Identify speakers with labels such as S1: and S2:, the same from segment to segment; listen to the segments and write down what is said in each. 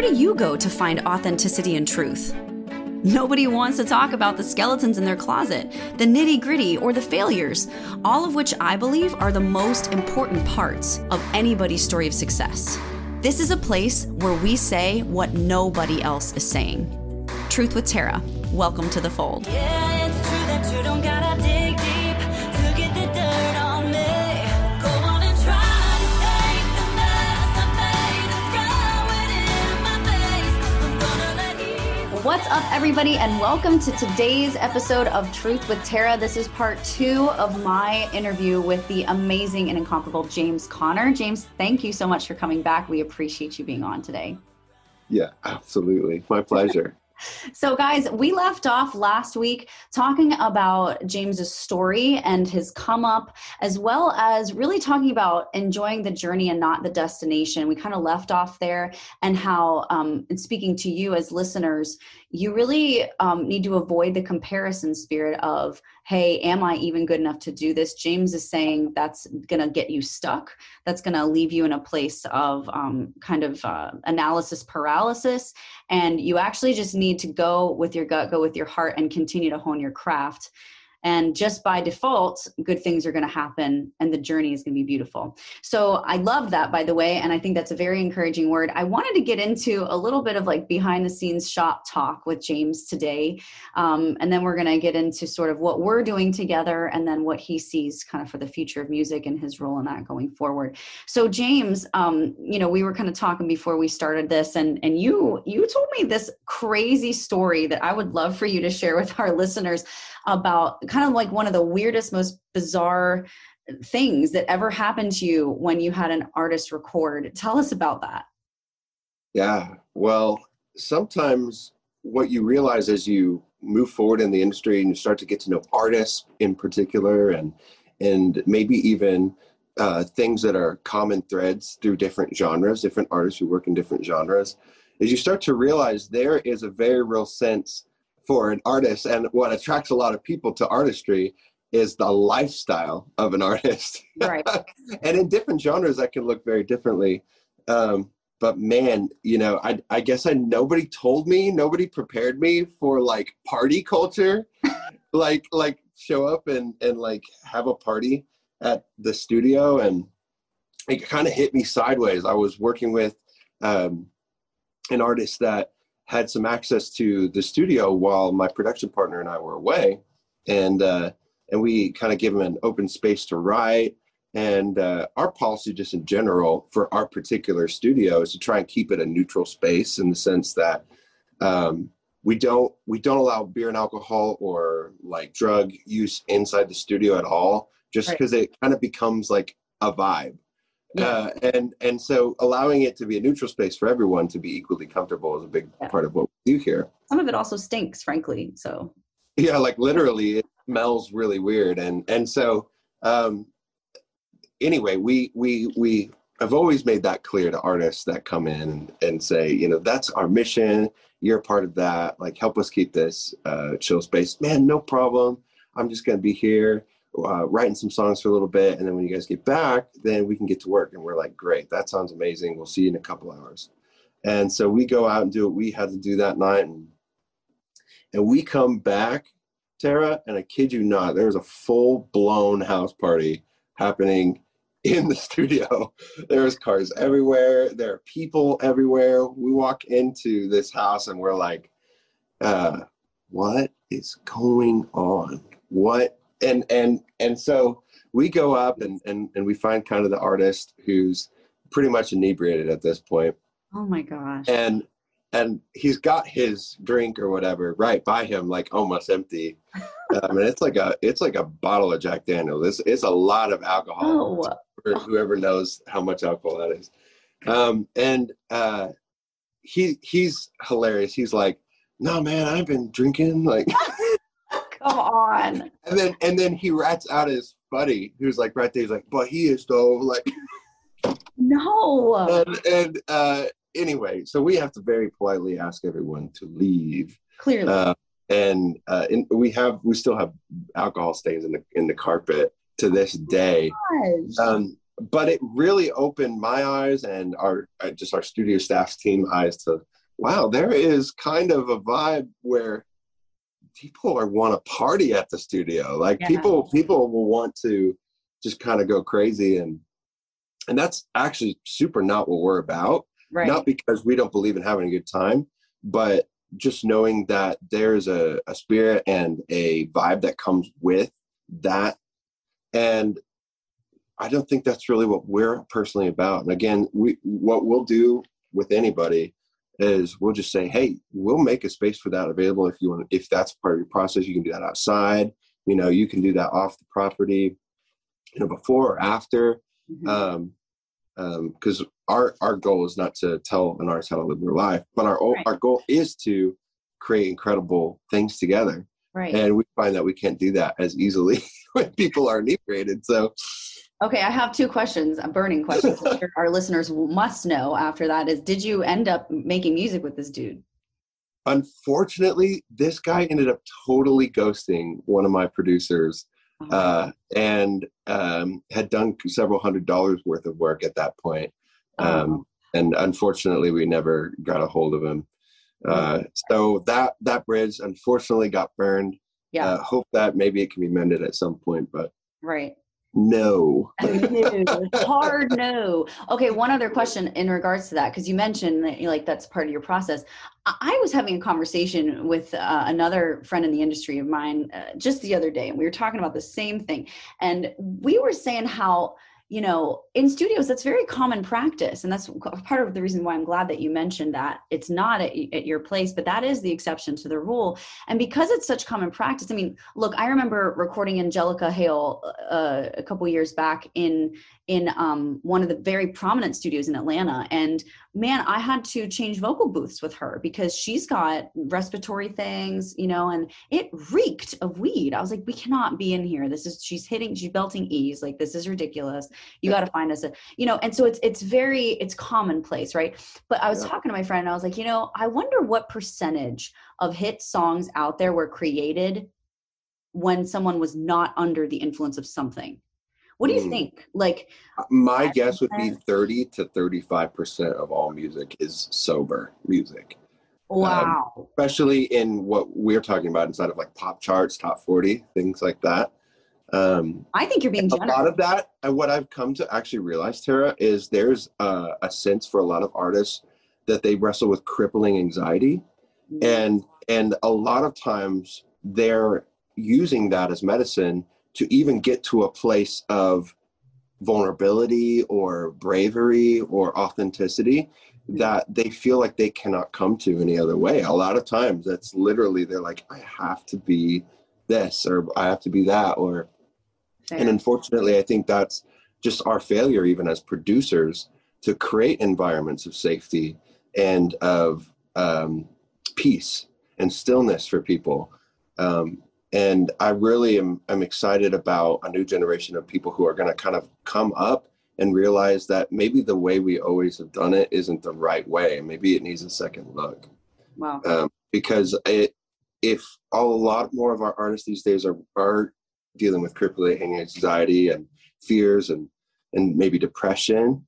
S1: where do you go to find authenticity and truth? Nobody wants to talk about the skeletons in their closet, the nitty gritty, or the failures, all of which I believe are the most important parts of anybody's story of success. This is a place where we say what nobody else is saying. Truth with Tara. Welcome to the fold.
S2: Yeah,
S1: What's up, everybody, and welcome to today's episode of Truth with Tara. This is part two of my interview with the amazing and incomparable James Conner. James, thank you so much for coming back. We appreciate you being on today.
S3: Yeah, absolutely. My pleasure.
S1: So, guys, we left off last week talking about James's story and his come up, as well as really talking about enjoying the journey and not the destination. We kind of left off there, and how, um, and speaking to you as listeners, you really um, need to avoid the comparison spirit of, hey, am I even good enough to do this? James is saying that's going to get you stuck. That's going to leave you in a place of um, kind of uh, analysis paralysis. And you actually just need to go with your gut, go with your heart, and continue to hone your craft. And just by default, good things are going to happen and the journey is going to be beautiful. So I love that, by the way. And I think that's a very encouraging word. I wanted to get into a little bit of like behind the scenes shop talk with James today. Um, and then we're going to get into sort of what we're doing together and then what he sees kind of for the future of music and his role in that going forward. So James, um, you know, we were kind of talking before we started this and, and you, you told me this crazy story that I would love for you to share with our listeners about kind of like one of the weirdest, most bizarre things that ever happened to you when you had an artist record. Tell us about that.
S3: Yeah. Well, sometimes what you realize as you move forward in the industry and you start to get to know artists in particular and and maybe even uh, things that are common threads through different genres, different artists who work in different genres, is you start to realize there is a very real sense for an artist and what attracts a lot of people to artistry is the lifestyle of an artist.
S1: Right.
S3: and in different genres that can look very differently. Um, but man you know I, I guess i nobody told me nobody prepared me for like party culture. Like like show up and and like have a party at the studio and it kind of hit me sideways. I was working with um, an artist that had some access to the studio while my production partner and I were away, and uh, and we kind of give him an open space to write. And uh, our policy, just in general, for our particular studio, is to try and keep it a neutral space in the sense that um, we don't we don't allow beer and alcohol or like drug use inside the studio at all, just
S1: Right.
S3: because it kind of becomes like a vibe.
S1: Yeah.
S3: Uh, and and so allowing it to be a neutral space for everyone to be equally comfortable is a big
S1: Yeah.
S3: part of what we do here.
S1: Some of it also stinks, frankly. So
S3: Yeah, like literally, it smells really weird, and and so um, anyway, we we we have always made that clear to artists that come in and, and say, you know, that's our mission. You're part of that. Like, help us keep this uh, chill space. Man, no problem. I'm just gonna be here. Uh, writing some songs for a little bit, and then when you guys get back, then we can get to work. And we're like, great, that sounds amazing. We'll see you in a couple hours. And so we go out and do what we had to do that night, and and we come back, Tara, and I kid you not, there was a full blown house party happening in the studio. There was cars everywhere. There are people everywhere. We walk into this house and we're like, uh, "What is going on? What?" And and and so we go up and and and we find kind of the artist who's pretty much inebriated at this point.
S1: Oh my gosh.
S3: and and he's got his drink or whatever right by him like almost empty. Um, and it's like a it's like a bottle of jack daniels. It's, it's a lot of alcohol
S1: Oh,
S3: for whoever knows how much alcohol that is. Um, and uh, he he's hilarious. He's like no man i've been drinking like
S1: come on.
S3: and then and then he rats out his buddy who's like right there he's like but he is though like
S1: No.
S3: and, and uh anyway so we have to very politely ask everyone to leave
S1: Clearly.
S3: uh, and uh, and we have we still have alcohol stains in the in the carpet to this day.
S1: Gosh.
S3: Um, but it really opened my eyes and our uh, just our studio staff's team eyes to wow, there is kind of a vibe where people are want to party at the studio. Like
S1: Yeah.
S3: people people will want to just kind of go crazy and and that's actually super not what we're about.
S1: Right.
S3: Not because we don't believe in having a good time, but just knowing that there's a, a spirit and a vibe that comes with that. And I don't think that's really what we're personally about. And again, we what we'll do with anybody is we'll just say, hey, we'll make a space for that available if you want. If that's part of your process, you can do that outside. You know, you can do that off the property. You know, before or after.
S1: Mhm.
S3: Um, because our our goal is not to tell an artist how to live their life, but our
S1: Right.
S3: our goal is to create incredible things together.
S1: right.
S3: And we find that we can't do that as easily when people are inebriated. So
S1: Okay, I have two questions, a burning question our listeners must know after that is did you end up making music with this dude?
S3: unfortunately, this guy ended up totally ghosting one of my producers
S1: Uh-huh.
S3: uh, and um, had done several hundred dollars worth of work at that point. Um, and unfortunately, we never got a hold of him. Uh, so that that bridge unfortunately got burned.
S1: yeah,
S3: Uh, hope that maybe it can be mended at some point, but
S1: right.
S3: No.
S1: hard no. Okay, one other question in regards to that, because you mentioned that like that's part of your process. I, I was having a conversation with uh, another friend in the industry of mine uh, just the other day, and we were talking about the same thing, and we were saying how you know in studios that's very common practice and that's part of the reason why i'm glad that you mentioned that it's not at, at your place but that is the exception to the rule. And because it's such common practice i mean look i remember recording angelica hale uh, a couple years back in in um, one of the very prominent studios in atlanta. And man i had to change vocal booths with her because she's got respiratory things you know and it reeked of weed. I was like we cannot be in here. This is she's hitting she's belting e's. Like this is ridiculous. You got to find us a you know and so it's it's very it's commonplace right? But i was
S3: Yeah.
S1: talking to my friend and i was like you know i wonder what percentage of hit songs out there were created when someone was not under the influence of something what do you
S3: Hmm.
S1: think like
S3: My guess would be 30 to 35% of all music is sober music,
S1: wow
S3: especially in what we're talking about inside of like pop charts, top 40, things like that. Um,
S1: i think you're being
S3: a
S1: generous
S3: lot of that, and what I've come to actually realize, Tara, is there's uh, a sense for a lot of artists that they wrestle with crippling anxiety. and and a lot of times they're using that as medicine to even get to a place of vulnerability or bravery or authenticity that they feel like they cannot come to any other way. A lot of times that's literally they're like i have to be this or i have to be that or and unfortunately i think that's just our failure even as producers to create environments of safety and of um, peace and stillness for people. Um, and i really am am excited about a new generation of people who are going to kind of come up and realize that maybe the way we always have done it isn't the right way. And maybe it needs a second look.
S1: Wow.
S3: Um, because it, if a lot more of our artists these days are, are dealing with crippling anxiety and fears and, and maybe depression,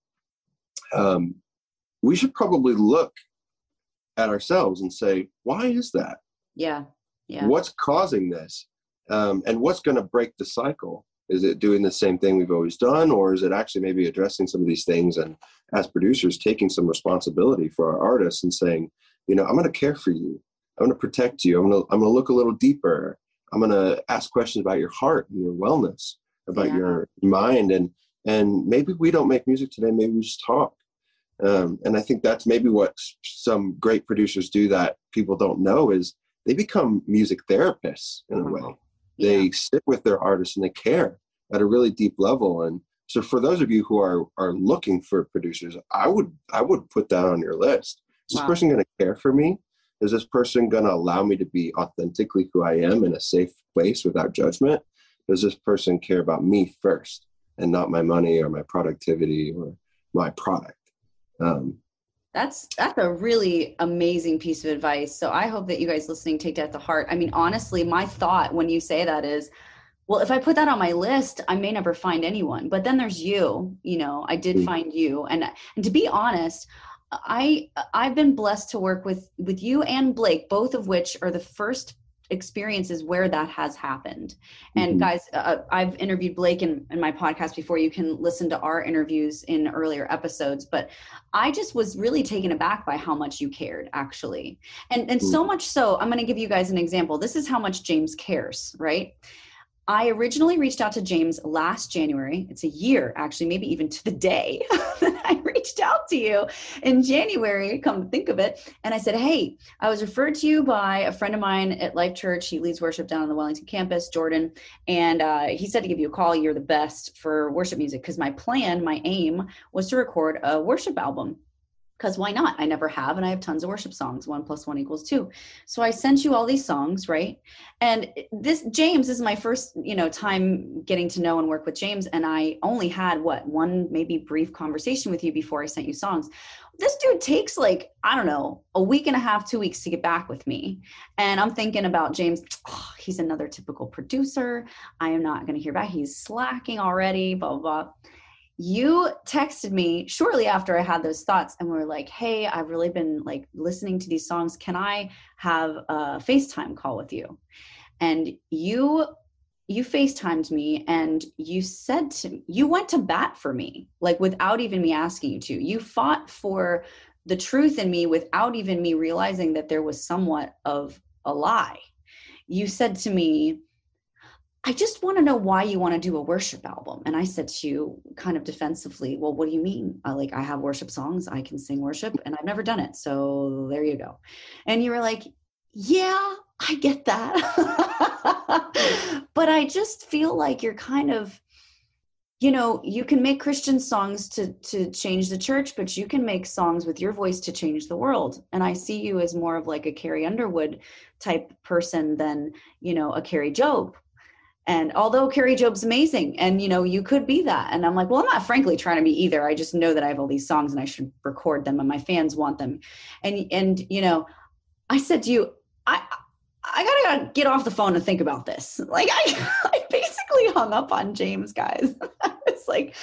S3: um, we should probably look at ourselves and say, why is that?
S1: yeah yeah
S3: What's causing this? Um, and what's going to break the cycle? Is it doing the same thing we've always done, or is it actually maybe addressing some of these things and as producers taking some responsibility for our artists and saying, you know, I'm going to care for you. I'm going to protect you. I'm going to I'm going to look a little deeper. I'm going to ask questions about your heart and your wellness, about
S1: Yeah.
S3: your mind, and and maybe we don't make music today. Maybe we just talk. Um, and I think that's maybe what some great producers do that people don't know is they become music therapists in a way. They
S1: yeah.
S3: sit with their artists and they care at a really deep level. And so for those of you who are are looking for producers, I would I would put that on your list. Is this
S1: Wow.
S3: person going to care for me? Is this person going to allow me to be authentically who I am in a safe place without judgment? Does this person care about me first and not my money or my productivity or my product? Um,
S1: That's that's a really amazing piece of advice. So I hope that you guys listening take that to heart. I mean, honestly, my thought when you say that is, well, if I put that on my list, I may never find anyone. But then there's you. You know, I did
S3: Mm.
S1: find you, and and to be honest, I I've been blessed to work with with you and Blake, both of which are the first experiences where that has happened. And
S3: Mhm.
S1: guys, uh, I've interviewed Blake in, in my podcast before. You can listen to our interviews in earlier episodes, but I just was really taken aback by how much you cared, actually, and and so much so. I'm going to give you guys an example. This is how much James cares, right? I originally reached out to James last January. It's a year, actually, maybe even to the day that I reached out to you in January, come to think of it. And I said, Hey, I was referred to you by a friend of mine at Life Church. He leads worship down on the Wellington campus, Jordan. And uh, he said to give you a call. You're the best for worship music because my plan, my aim was to record a worship album because why not? I never have, and I have tons of worship songs. One plus one equals two. So I sent you all these songs, right? And this James is my first, you know, time getting to know and work with James, and I only had what one maybe brief conversation with you before I sent you songs. This dude takes like I don't know a week and a half, two weeks to get back with me, and I'm thinking about James. Oh, he's another typical producer. I am not going to hear back. He's slacking already. Blah blah. blah you texted me shortly after I had those thoughts and we were like, "Hey, I've really been like listening to these songs. Can I have a FaceTime call with you?" And you you FaceTimed me and you said to me, you went to bat for me, like without even me asking you to. You fought for the truth in me without even me realizing that there was somewhat of a lie. You said to me, I just want to know why you want to do a worship album. And I said to you, kind of defensively, Well, what do you mean? I like, I have worship songs, I can sing worship, and I've never done it. So there you go. And you were like, Yeah, I get that. but I just feel like you're kind of, you know, you can make Christian songs to to change the church, but you can make songs with your voice to change the world. And I see you as more of like a Carrie Underwood type person than, you know, a Kari Jobe and although Kari Jobe's amazing, and you know, you could be that. And I'm like, well, I'm not frankly trying to be either. I just know that I have all these songs and I should record them and my fans want them. And and you know, I said to you, I I gotta, get off the phone and think about this. Like I, I basically hung up on James, guys. it's like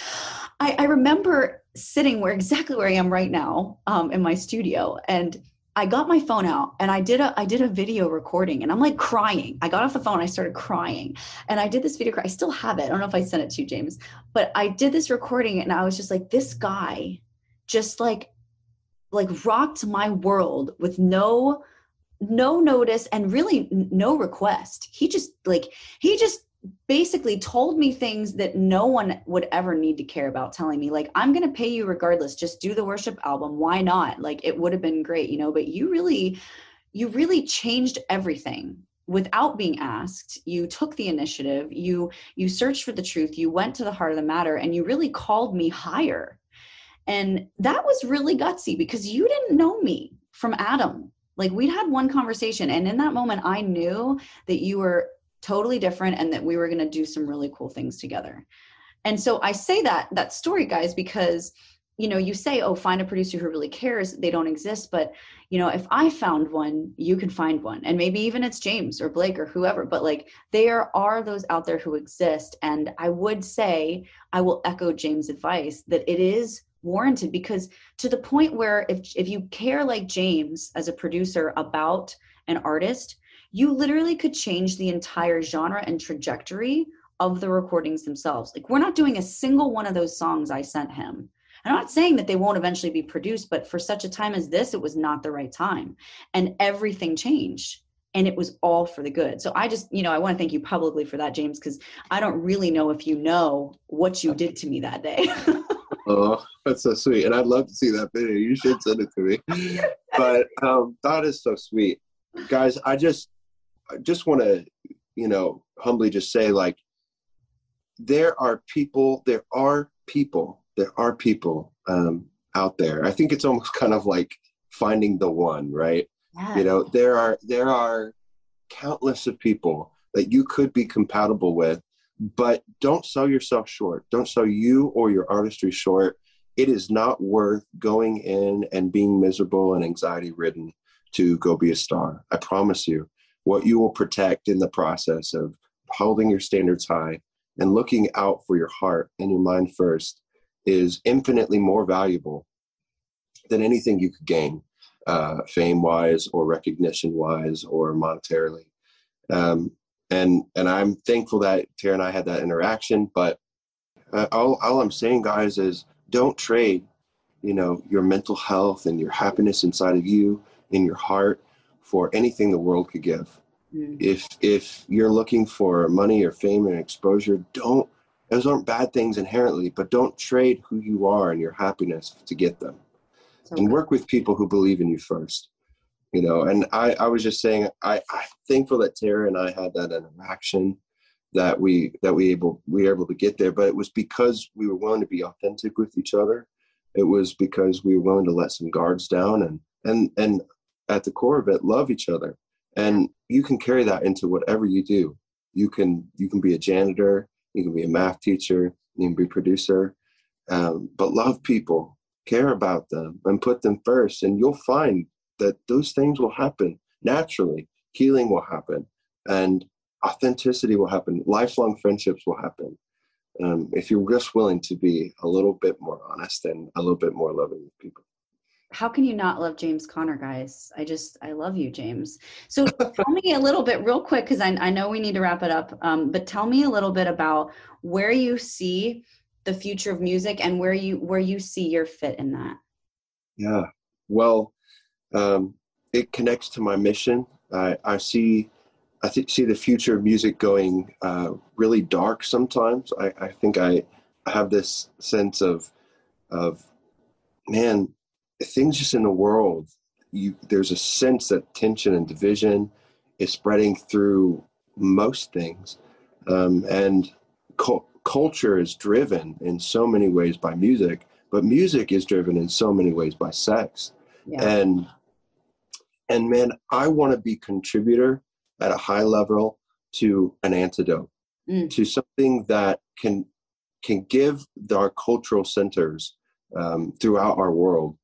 S1: I, I remember sitting where exactly where I am right now, um, in my studio, and I got my phone out and I did a I did a video recording and I'm like crying. I got off the phone, I started crying. And I did this video I still have it. I don't know if I sent it to you, James, but I did this recording and I was just like, this guy just like like rocked my world with no no notice and really no request. He just like he just basically told me things that no one would ever need to care about telling me like i'm going to pay you regardless just do the worship album why not? Like it would have been great you know but you really you really changed everything. Without being asked you took the initiative you you searched for the truth you went to the heart of the matter and you really called me higher. And that was really gutsy because you didn't know me from adam. Like we'd had one conversation and in that moment i knew that you were totally different and that we were going to do some really cool things together. And so i say that that story guys because you know you say oh find a producer who really cares they don't exist but you know if i found one you can find one. And maybe even it's james or blake or whoever but like there are those out there who exist and i would say i will echo james advice that it is warranted because to the point where if if you care like james as a producer about an artist you literally could change the entire genre and trajectory of the recordings themselves. Like, we're not doing a single one of those songs I sent him. I'm not saying that they won't eventually be produced, but for such a time as this, it was not the right time. And everything changed. And it was all for the good. So I just, you know, I want to thank you publicly for that, James, because I don't really know if you know what you did to me that day.
S3: Oh, that's so sweet. And I'd love to see that video. You should send it to me. But um, that is so sweet. Guys, I just I just want to, you know, humbly just say like there are people, there are people, there are people um, out there. I think it's almost kind of like finding the one, right? Yeah. You know, there are there are countless of people that you could be compatible with, but don't sell yourself short. Don't sell you or your artistry short. It is not worth going in and being miserable and anxiety ridden to go be a star. I promise you. What you will protect in the process of holding your standards high and looking out for your heart and your mind first is infinitely more valuable than anything you could gain, uh, fame wise or recognition wise or monetarily. Um, and and I'm thankful that Tara and I had that interaction. But uh, all all I'm saying, guys, is don't trade, you know, your mental health and your happiness inside of you in your heart for anything the world could give.
S1: Mm.
S3: If if you're looking for money or fame and exposure, don't. Those aren't bad things inherently, but don't trade who you are and your happiness to get them
S1: So
S3: and
S1: good.
S3: work with people who believe in you first you know and i i was just saying i i'm thankful that tara and i had that interaction that we that we able we were able to get there but it was because we were willing to be authentic with each other it was because we were willing to let some guards down and and and at the core of it love each other and you can carry that into whatever you do. You can you can be a janitor you can be a math teacher you can be a producer um, but love people care about them and put them first. And you'll find that those things will happen naturally. Healing will happen and authenticity will happen. Lifelong friendships will happen. Um, if you're just willing to be a little bit more honest and a little bit more loving with people
S1: how can you not love James Conner, guys? I just, I love you, James. So tell me a little bit, real quick, because I, I know we need to wrap it up. Um, but tell me a little bit about where you see the future of music and where you where you see your fit in that.
S3: Yeah. Well, um, it connects to my mission. I, I see, I th- see the future of music going uh, really dark sometimes. I, I think I have this sense of, of, man, things just in the world. You there's a sense that tension and division is spreading through most things, um, and cul- culture is driven in so many ways by music but music is driven in so many ways by sex
S1: Yeah.
S3: and and man i want to be contributor at a high level to an antidote
S1: Mm.
S3: to something that can can give our cultural centers um, throughout our world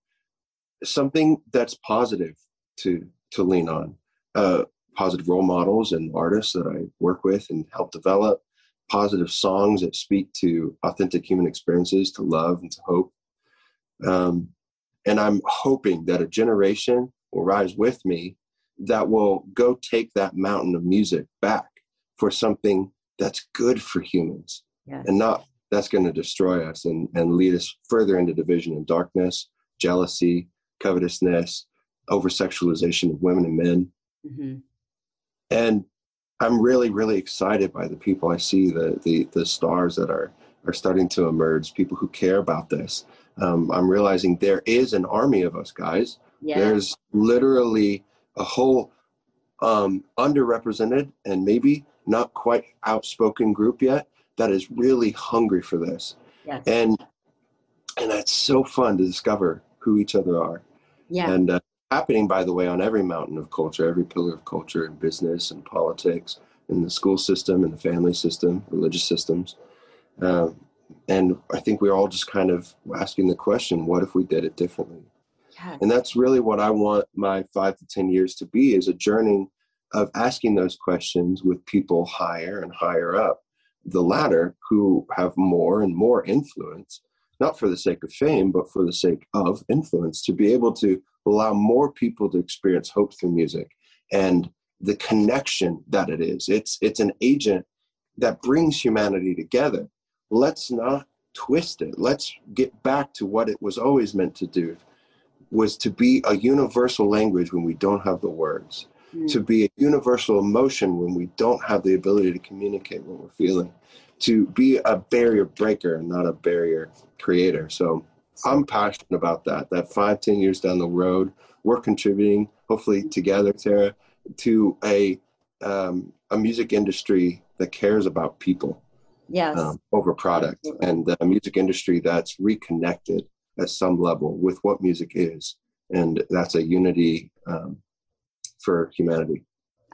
S3: something that's positive to to lean on. Uh, positive role models and artists that i work with and help develop. Positive songs that speak to authentic human experiences to love and to hope. Um, and i'm hoping that a generation will rise with me that will go take that mountain of music back for something that's good for humans
S1: Yes.
S3: and not that's going to destroy us and, and lead us further into division and darkness jealousy covetousness over sexualization of women and men
S1: Mhm.
S3: and i'm really really excited by the people i see the the, the stars that are are starting to emerge people who care about this um, i'm realizing there is an army of us guys
S1: Yeah.
S3: there's literally a whole um, underrepresented and maybe not quite outspoken group yet that is really hungry for this
S1: yes.
S3: and and that's so fun to discover who each other are.
S1: Yeah.
S3: and uh, happening by the way on every mountain of culture every pillar of culture in business and politics in the school system in the family system religious systems. Um, and i think we're all just kind of asking the question what if we did it differently? And that's really what i want my five to ten years to be is a journey of asking those questions with people higher and higher up the ladder who have more and more influence not for the sake of fame but for the sake of influence to be able to allow more people to experience hope through music and the connection that it is. It's it's an agent that brings humanity together. Let's not twist it. Let's get back to what it was always meant to do was to be a universal language when we don't have the words
S1: Mm.
S3: to be a universal emotion when we don't have the ability to communicate what we're feeling to be a barrier breaker and not a barrier creator so i'm passionate about that that five ten years down the road we're contributing hopefully together tara to a um, a music industry that cares about people
S1: yes.
S3: um, over product
S1: Absolutely.
S3: and a music industry that's reconnected at some level with what music is and that's a unity um, for humanity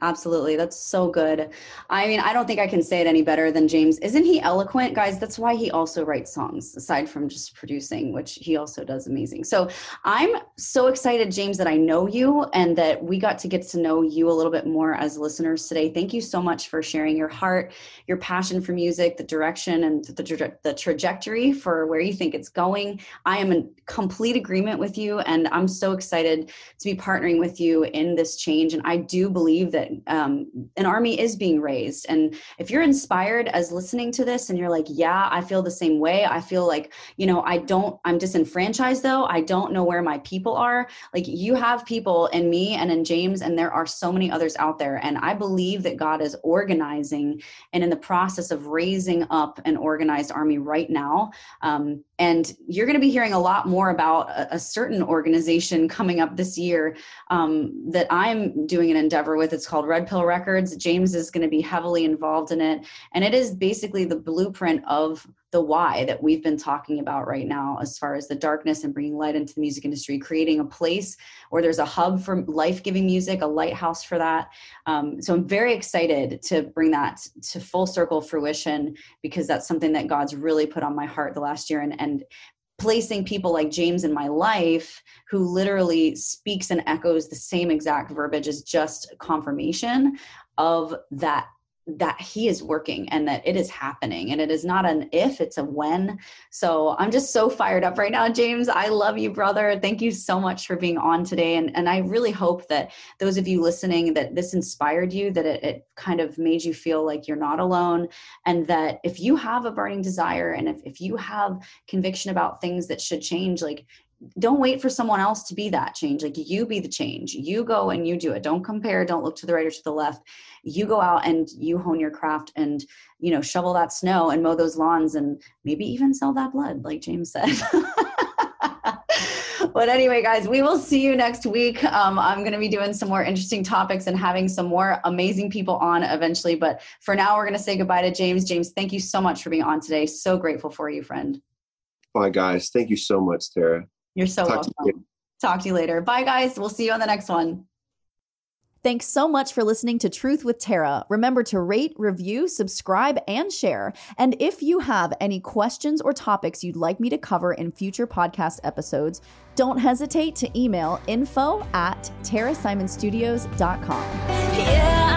S1: Absolutely. That's so good. I mean, I don't think I can say it any better than James. Isn't he eloquent? Guys, that's why he also writes songs, aside from just producing, which he also does amazing. So I'm so excited, James, that I know you and that we got to get to know you a little bit more as listeners today. Thank you so much for sharing your heart, your passion for music, the direction, and the, tra- the trajectory for where you think it's going. I am in complete agreement with you, and I'm so excited to be partnering with you in this change. And I do believe that um, an army is being raised. And if you're inspired as listening to this and you're like, yeah, I feel the same way. I feel like, you know, I don't, I'm disenfranchised though. I don't know where my people are. Like you have people in me and in James, and there are so many others out there. And I believe that God is organizing and in the process of raising up an organized army right now. Um, and you're going to be hearing a lot more about a, a certain organization coming up this year um, that I'm doing an endeavor with. It's called Red Pill Records. James is going to be heavily involved in it. And it is basically the blueprint of the why that we've been talking about right now, as far as the darkness and bringing light into the music industry, creating a place where there's a hub for life giving music, a lighthouse for that. Um, so I'm very excited to bring that to full circle fruition because that's something that God's really put on my heart the last year. And, and placing people like James in my life who literally speaks and echoes the same exact verbiage is just confirmation of that that he is working and that it is happening and it is not an if it's a when. So i'm just so fired up right now james. I love you brother. Thank you so much for being on today and, and i really hope that those of you listening that this inspired you that it, it kind of made you feel like you're not alone and that if you have a burning desire and if, if you have conviction about things that should change like don't wait for someone else to be that change. Like you be the change. You go and you do it. Don't compare. Don't look to the right or to the left. You go out and you hone your craft and, you know, shovel that snow and mow those lawns and maybe even sell that blood, like James said. but anyway, guys, we will see you next week. Um, I'm going to be doing some more interesting topics and having some more amazing people on eventually. But for now, we're going to say goodbye to James. James, thank you so much for being on today. So grateful for you, friend.
S3: Bye, guys. Thank you so much, Tara.
S1: You're so
S3: Talk to
S1: welcome.
S3: you
S1: Talk to you later. Bye, guys. We'll see you on the next one.
S4: Thanks so much for listening to Truth with Tara. Remember to rate, review, subscribe, and share. And if you have any questions or topics you'd like me to cover in future podcast episodes, don't hesitate to email info at tarasimonstudios.com.
S2: Yeah,